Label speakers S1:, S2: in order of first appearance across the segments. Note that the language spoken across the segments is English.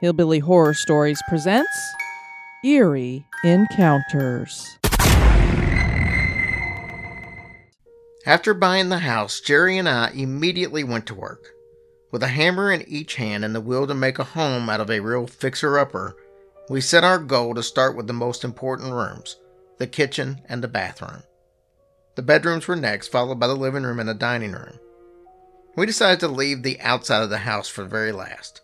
S1: Hillbilly Horror Stories presents Eerie Encounters.
S2: After buying the house, Jerry and I immediately went to work. With a hammer in each hand and the will to make a home out of a real fixer upper, we set our goal to start with the most important rooms the kitchen and the bathroom. The bedrooms were next, followed by the living room and the dining room. We decided to leave the outside of the house for the very last.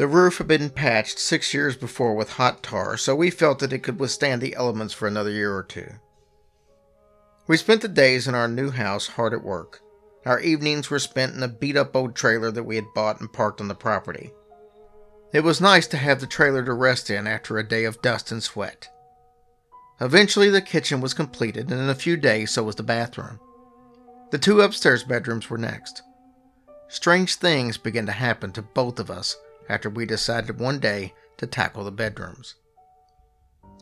S2: The roof had been patched six years before with hot tar, so we felt that it could withstand the elements for another year or two. We spent the days in our new house hard at work. Our evenings were spent in a beat up old trailer that we had bought and parked on the property. It was nice to have the trailer to rest in after a day of dust and sweat. Eventually, the kitchen was completed, and in a few days, so was the bathroom. The two upstairs bedrooms were next. Strange things began to happen to both of us after we decided one day to tackle the bedrooms.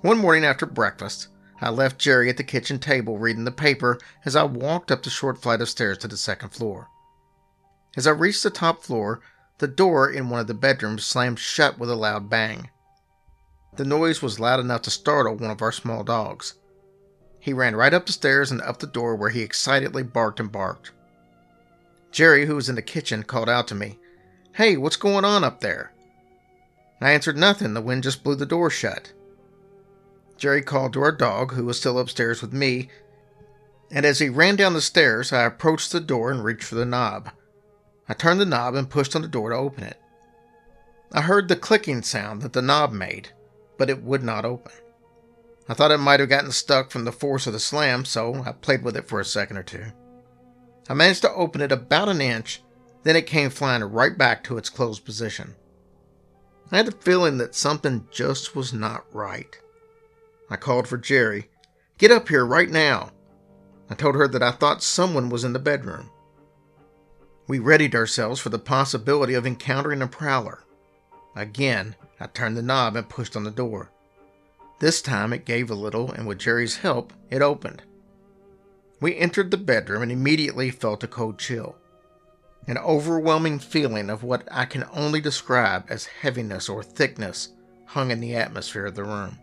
S2: One morning after breakfast, I left Jerry at the kitchen table reading the paper as I walked up the short flight of stairs to the second floor. As I reached the top floor, the door in one of the bedrooms slammed shut with a loud bang. The noise was loud enough to startle one of our small dogs. He ran right up the stairs and up the door where he excitedly barked and barked. Jerry, who was in the kitchen, called out to me, Hey, what's going on up there? I answered nothing. The wind just blew the door shut. Jerry called to our dog, who was still upstairs with me, and as he ran down the stairs, I approached the door and reached for the knob. I turned the knob and pushed on the door to open it. I heard the clicking sound that the knob made, but it would not open. I thought it might have gotten stuck from the force of the slam, so I played with it for a second or two. I managed to open it about an inch then it came flying right back to its closed position. I had a feeling that something just was not right. I called for Jerry. Get up here right now. I told her that I thought someone was in the bedroom. We readied ourselves for the possibility of encountering a prowler. Again, I turned the knob and pushed on the door. This time it gave a little, and with Jerry's help, it opened. We entered the bedroom and immediately felt a cold chill an overwhelming feeling of what I can only describe as heaviness or thickness hung in the atmosphere of the room.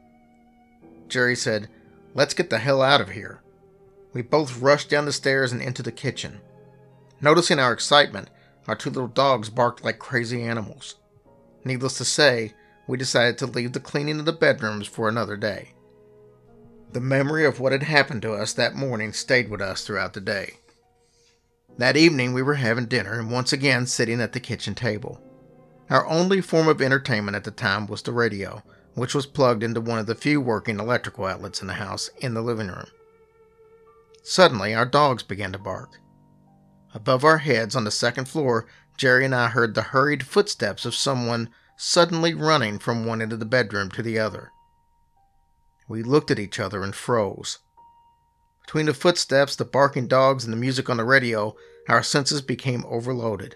S2: Jerry said, Let's get the hell out of here. We both rushed down the stairs and into the kitchen. Noticing our excitement, our two little dogs barked like crazy animals. Needless to say, we decided to leave the cleaning of the bedrooms for another day. The memory of what had happened to us that morning stayed with us throughout the day. That evening, we were having dinner and once again sitting at the kitchen table. Our only form of entertainment at the time was the radio, which was plugged into one of the few working electrical outlets in the house in the living room. Suddenly, our dogs began to bark. Above our heads on the second floor, Jerry and I heard the hurried footsteps of someone suddenly running from one end of the bedroom to the other. We looked at each other and froze. Between the footsteps, the barking dogs, and the music on the radio, our senses became overloaded.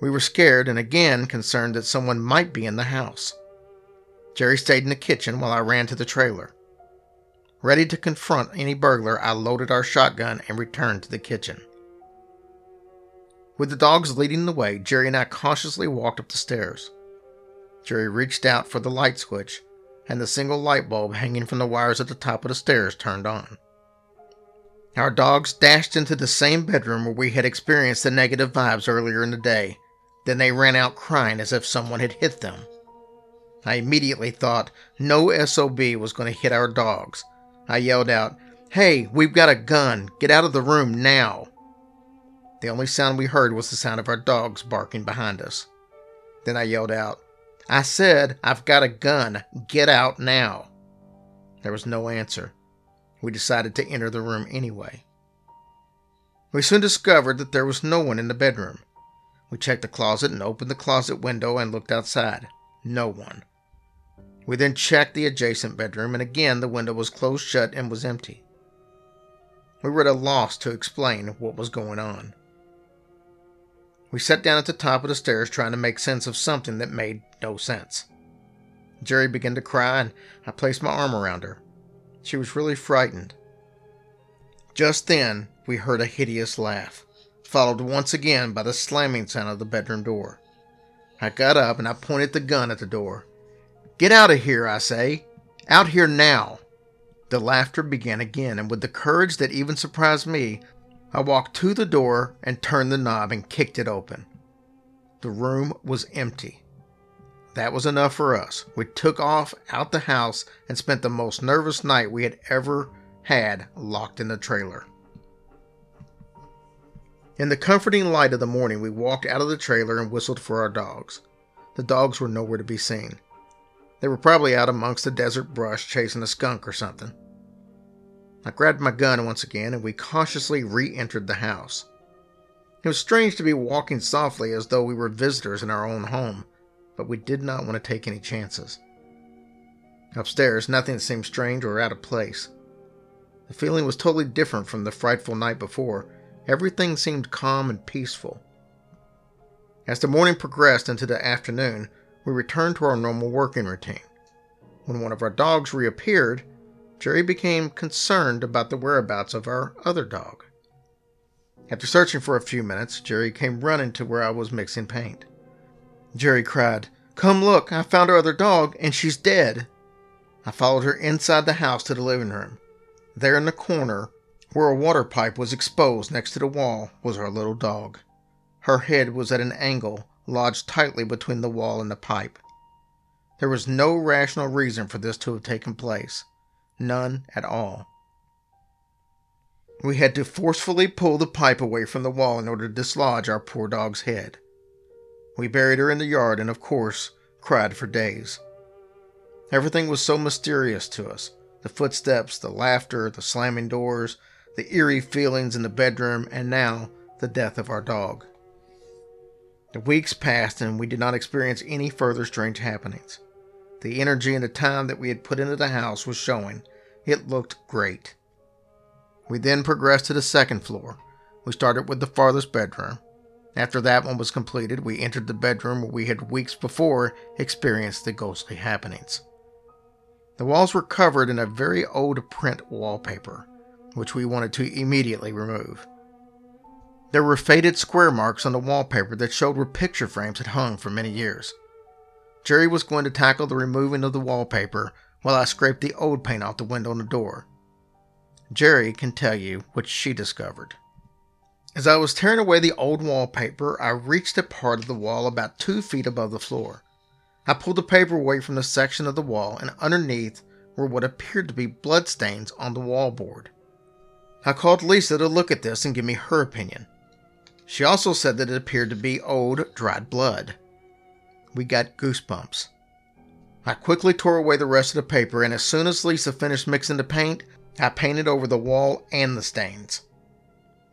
S2: We were scared and again concerned that someone might be in the house. Jerry stayed in the kitchen while I ran to the trailer. Ready to confront any burglar, I loaded our shotgun and returned to the kitchen. With the dogs leading the way, Jerry and I cautiously walked up the stairs. Jerry reached out for the light switch, and the single light bulb hanging from the wires at the top of the stairs turned on. Our dogs dashed into the same bedroom where we had experienced the negative vibes earlier in the day. Then they ran out crying as if someone had hit them. I immediately thought no SOB was going to hit our dogs. I yelled out, Hey, we've got a gun. Get out of the room now. The only sound we heard was the sound of our dogs barking behind us. Then I yelled out, I said, I've got a gun. Get out now. There was no answer. We decided to enter the room anyway. We soon discovered that there was no one in the bedroom. We checked the closet and opened the closet window and looked outside. No one. We then checked the adjacent bedroom, and again the window was closed shut and was empty. We were at a loss to explain what was going on. We sat down at the top of the stairs trying to make sense of something that made no sense. Jerry began to cry, and I placed my arm around her. She was really frightened. Just then, we heard a hideous laugh, followed once again by the slamming sound of the bedroom door. I got up and I pointed the gun at the door. Get out of here, I say. Out here now. The laughter began again, and with the courage that even surprised me, I walked to the door and turned the knob and kicked it open. The room was empty. That was enough for us. We took off out the house and spent the most nervous night we had ever had locked in the trailer. In the comforting light of the morning, we walked out of the trailer and whistled for our dogs. The dogs were nowhere to be seen. They were probably out amongst the desert brush chasing a skunk or something. I grabbed my gun once again and we cautiously re entered the house. It was strange to be walking softly as though we were visitors in our own home, but we did not want to take any chances. Upstairs, nothing seemed strange or out of place. The feeling was totally different from the frightful night before. Everything seemed calm and peaceful. As the morning progressed into the afternoon, we returned to our normal working routine. When one of our dogs reappeared, Jerry became concerned about the whereabouts of our other dog. After searching for a few minutes, Jerry came running to where I was mixing paint. Jerry cried, Come look, I found our other dog, and she's dead. I followed her inside the house to the living room. There in the corner, where a water pipe was exposed next to the wall, was our little dog. Her head was at an angle lodged tightly between the wall and the pipe. There was no rational reason for this to have taken place, none at all. We had to forcefully pull the pipe away from the wall in order to dislodge our poor dog's head. We buried her in the yard and, of course, cried for days. Everything was so mysterious to us the footsteps, the laughter, the slamming doors, the eerie feelings in the bedroom, and now the death of our dog. The weeks passed and we did not experience any further strange happenings. The energy and the time that we had put into the house was showing. It looked great. We then progressed to the second floor. We started with the farthest bedroom. After that one was completed, we entered the bedroom where we had weeks before experienced the ghostly happenings. The walls were covered in a very old print wallpaper, which we wanted to immediately remove. There were faded square marks on the wallpaper that showed where picture frames had hung for many years. Jerry was going to tackle the removing of the wallpaper while I scraped the old paint off the window and the door. Jerry can tell you what she discovered. As I was tearing away the old wallpaper, I reached a part of the wall about two feet above the floor. I pulled the paper away from the section of the wall, and underneath were what appeared to be bloodstains on the wallboard. I called Lisa to look at this and give me her opinion. She also said that it appeared to be old, dried blood. We got goosebumps. I quickly tore away the rest of the paper, and as soon as Lisa finished mixing the paint, I painted over the wall and the stains.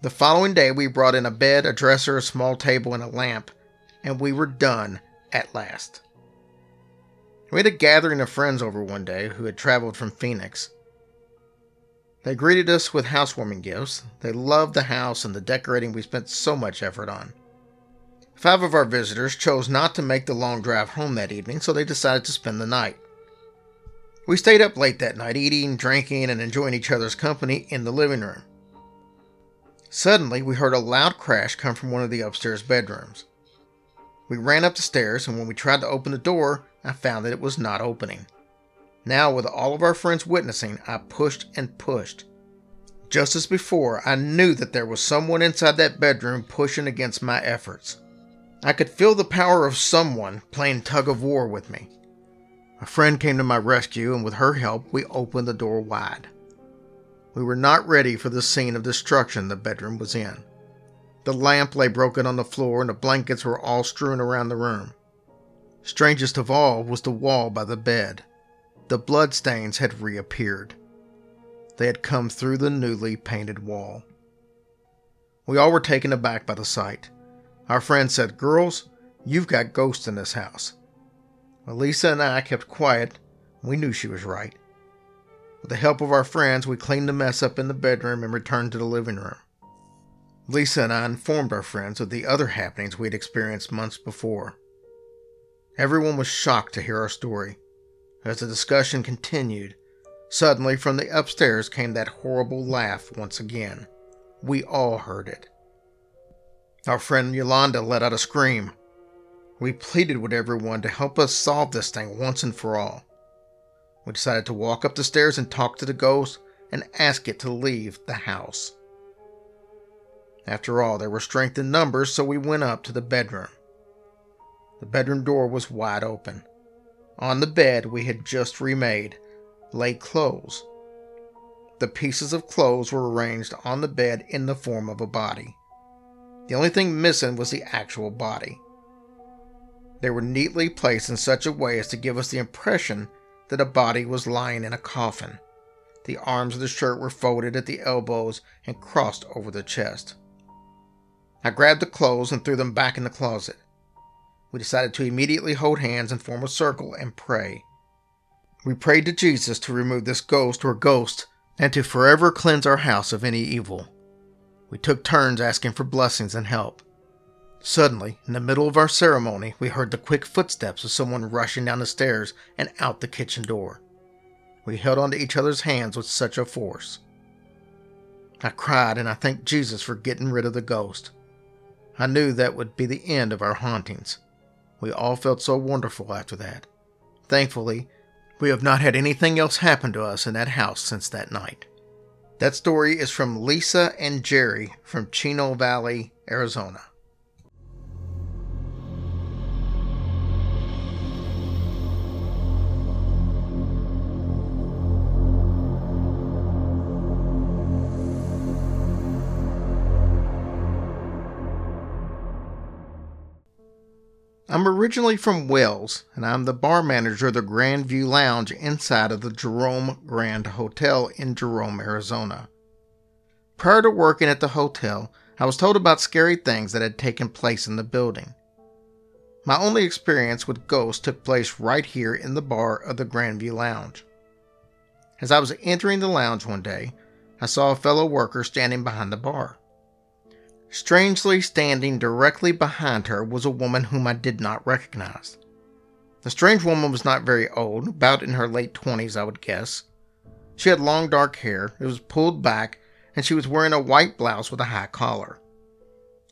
S2: The following day, we brought in a bed, a dresser, a small table, and a lamp, and we were done at last. We had a gathering of friends over one day who had traveled from Phoenix. They greeted us with housewarming gifts. They loved the house and the decorating we spent so much effort on. Five of our visitors chose not to make the long drive home that evening, so they decided to spend the night. We stayed up late that night, eating, drinking, and enjoying each other's company in the living room. Suddenly, we heard a loud crash come from one of the upstairs bedrooms. We ran up the stairs, and when we tried to open the door, I found that it was not opening. Now, with all of our friends witnessing, I pushed and pushed. Just as before, I knew that there was someone inside that bedroom pushing against my efforts. I could feel the power of someone playing tug of war with me. A friend came to my rescue, and with her help, we opened the door wide. We were not ready for the scene of destruction the bedroom was in. The lamp lay broken on the floor, and the blankets were all strewn around the room. Strangest of all was the wall by the bed. The bloodstains had reappeared. They had come through the newly painted wall. We all were taken aback by the sight. Our friend said, Girls, you've got ghosts in this house. Well, Lisa and I kept quiet. We knew she was right. With the help of our friends, we cleaned the mess up in the bedroom and returned to the living room. Lisa and I informed our friends of the other happenings we had experienced months before. Everyone was shocked to hear our story. As the discussion continued, suddenly from the upstairs came that horrible laugh once again. We all heard it. Our friend Yolanda let out a scream. We pleaded with everyone to help us solve this thing once and for all. We decided to walk up the stairs and talk to the ghost and ask it to leave the house. After all, there were strength in numbers, so we went up to the bedroom. The bedroom door was wide open. On the bed we had just remade lay clothes. The pieces of clothes were arranged on the bed in the form of a body. The only thing missing was the actual body. They were neatly placed in such a way as to give us the impression that a body was lying in a coffin. The arms of the shirt were folded at the elbows and crossed over the chest. I grabbed the clothes and threw them back in the closet. We decided to immediately hold hands and form a circle and pray. We prayed to Jesus to remove this ghost or ghosts and to forever cleanse our house of any evil. We took turns asking for blessings and help. Suddenly, in the middle of our ceremony, we heard the quick footsteps of someone rushing down the stairs and out the kitchen door. We held onto each other's hands with such a force. I cried and I thanked Jesus for getting rid of the ghost. I knew that would be the end of our hauntings. We all felt so wonderful after that. Thankfully, we have not had anything else happen to us in that house since that night. That story is from Lisa and Jerry from Chino Valley, Arizona. I'm originally from Wales, and I'm the bar manager of the Grand View Lounge inside of the Jerome Grand Hotel in Jerome, Arizona. Prior to working at the hotel, I was told about scary things that had taken place in the building. My only experience with ghosts took place right here in the bar of the Grandview Lounge. As I was entering the lounge one day, I saw a fellow worker standing behind the bar. Strangely, standing directly behind her was a woman whom I did not recognize. The strange woman was not very old, about in her late 20s, I would guess. She had long dark hair, it was pulled back, and she was wearing a white blouse with a high collar.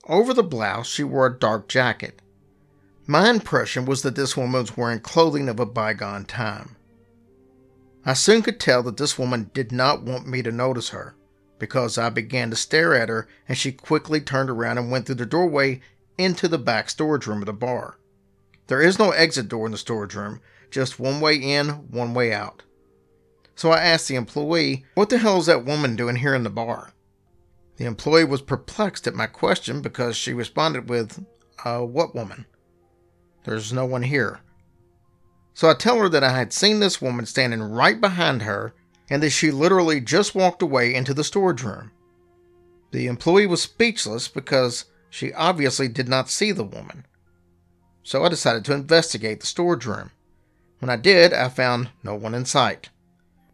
S2: Over the blouse, she wore a dark jacket. My impression was that this woman was wearing clothing of a bygone time. I soon could tell that this woman did not want me to notice her because I began to stare at her and she quickly turned around and went through the doorway into the back storage room of the bar. There is no exit door in the storage room, just one way in, one way out. So I asked the employee, What the hell is that woman doing here in the bar? The employee was perplexed at my question because she responded with, uh, What woman? There's no one here. So I tell her that I had seen this woman standing right behind her and that she literally just walked away into the storage room. The employee was speechless because she obviously did not see the woman. So I decided to investigate the storage room. When I did, I found no one in sight.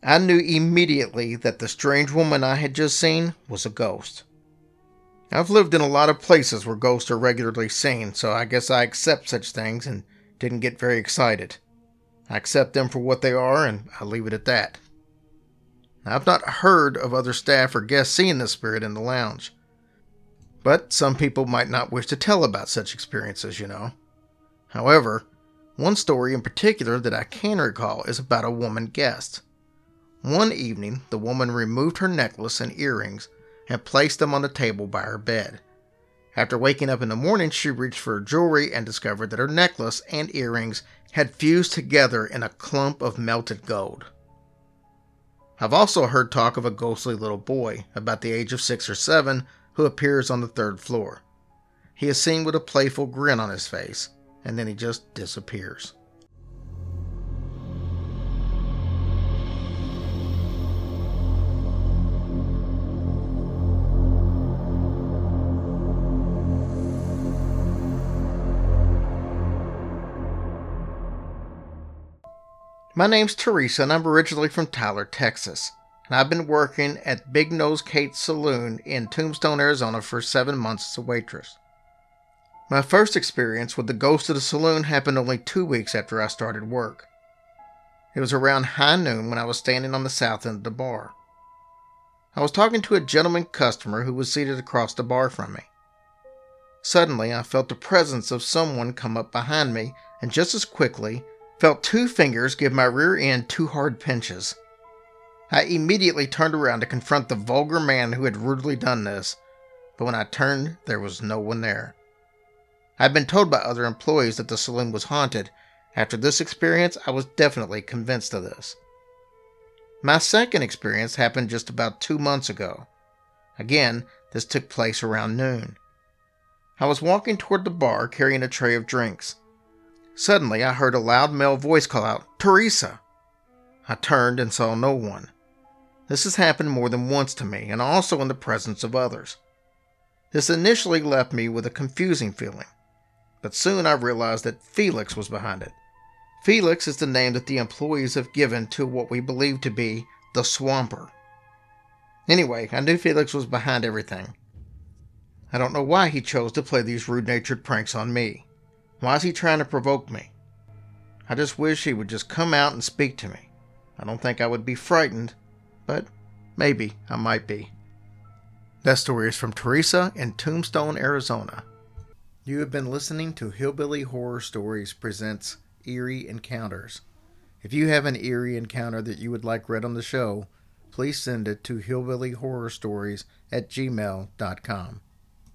S2: I knew immediately that the strange woman I had just seen was a ghost. I've lived in a lot of places where ghosts are regularly seen, so I guess I accept such things and didn't get very excited. I accept them for what they are and I leave it at that. I've not heard of other staff or guests seeing the spirit in the lounge. But some people might not wish to tell about such experiences, you know. However, one story in particular that I can recall is about a woman guest. One evening, the woman removed her necklace and earrings and placed them on the table by her bed. After waking up in the morning, she reached for her jewelry and discovered that her necklace and earrings had fused together in a clump of melted gold. I've also heard talk of a ghostly little boy, about the age of six or seven, who appears on the third floor. He is seen with a playful grin on his face, and then he just disappears. My name's Teresa, and I'm originally from Tyler, Texas. And I've been working at Big Nose Kate's Saloon in Tombstone, Arizona for seven months as a waitress. My first experience with the ghost of the saloon happened only two weeks after I started work. It was around high noon when I was standing on the south end of the bar. I was talking to a gentleman customer who was seated across the bar from me. Suddenly, I felt the presence of someone come up behind me, and just as quickly, felt two fingers give my rear end two hard pinches. I immediately turned around to confront the vulgar man who had rudely done this, but when I turned, there was no one there. I'd been told by other employees that the saloon was haunted. After this experience, I was definitely convinced of this. My second experience happened just about two months ago. Again, this took place around noon. I was walking toward the bar carrying a tray of drinks. Suddenly, I heard a loud male voice call out, Teresa! I turned and saw no one. This has happened more than once to me, and also in the presence of others. This initially left me with a confusing feeling, but soon I realized that Felix was behind it. Felix is the name that the employees have given to what we believe to be the Swamper. Anyway, I knew Felix was behind everything. I don't know why he chose to play these rude natured pranks on me. Why is he trying to provoke me? I just wish he would just come out and speak to me. I don't think I would be frightened, but maybe I might be. That story is from Teresa in Tombstone, Arizona. You have been listening to Hillbilly Horror Stories Presents Eerie Encounters. If you have an eerie encounter that you would like read on the show, please send it to hillbillyhorrorstories at gmail.com.